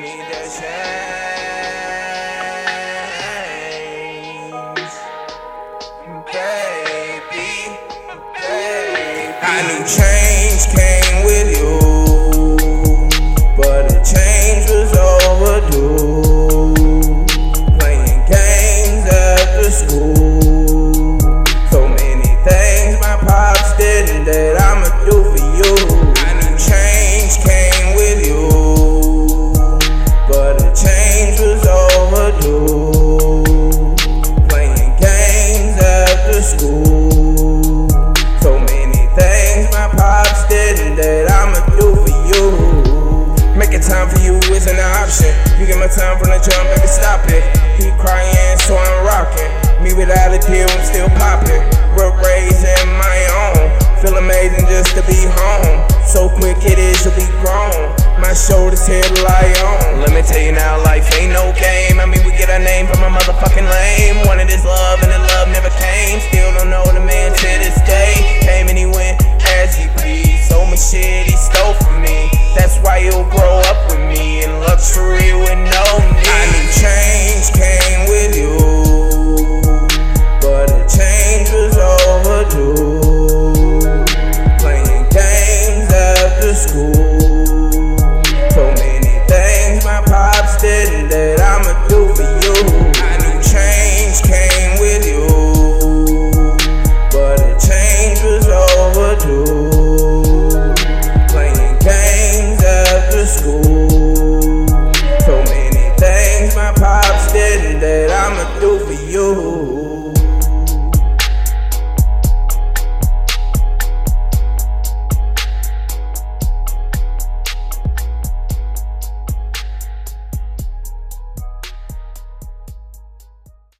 need to change, baby, baby. I knew change came with. My time from the jump, baby, stop it. He crying, so I'm rocking. Me without a deal, I'm still popping. Work raising my own. Feel amazing just to be home. So quick it is, you'll be grown. My shoulders here to lie on. Let me tell you now, life ain't no game. I mean, we get our name from a motherfucking lame. Wanted this love, and the love never came. Still don't know the man to this day. Came and he went as he pleased. So much shit he stole from me. That's why you'll grow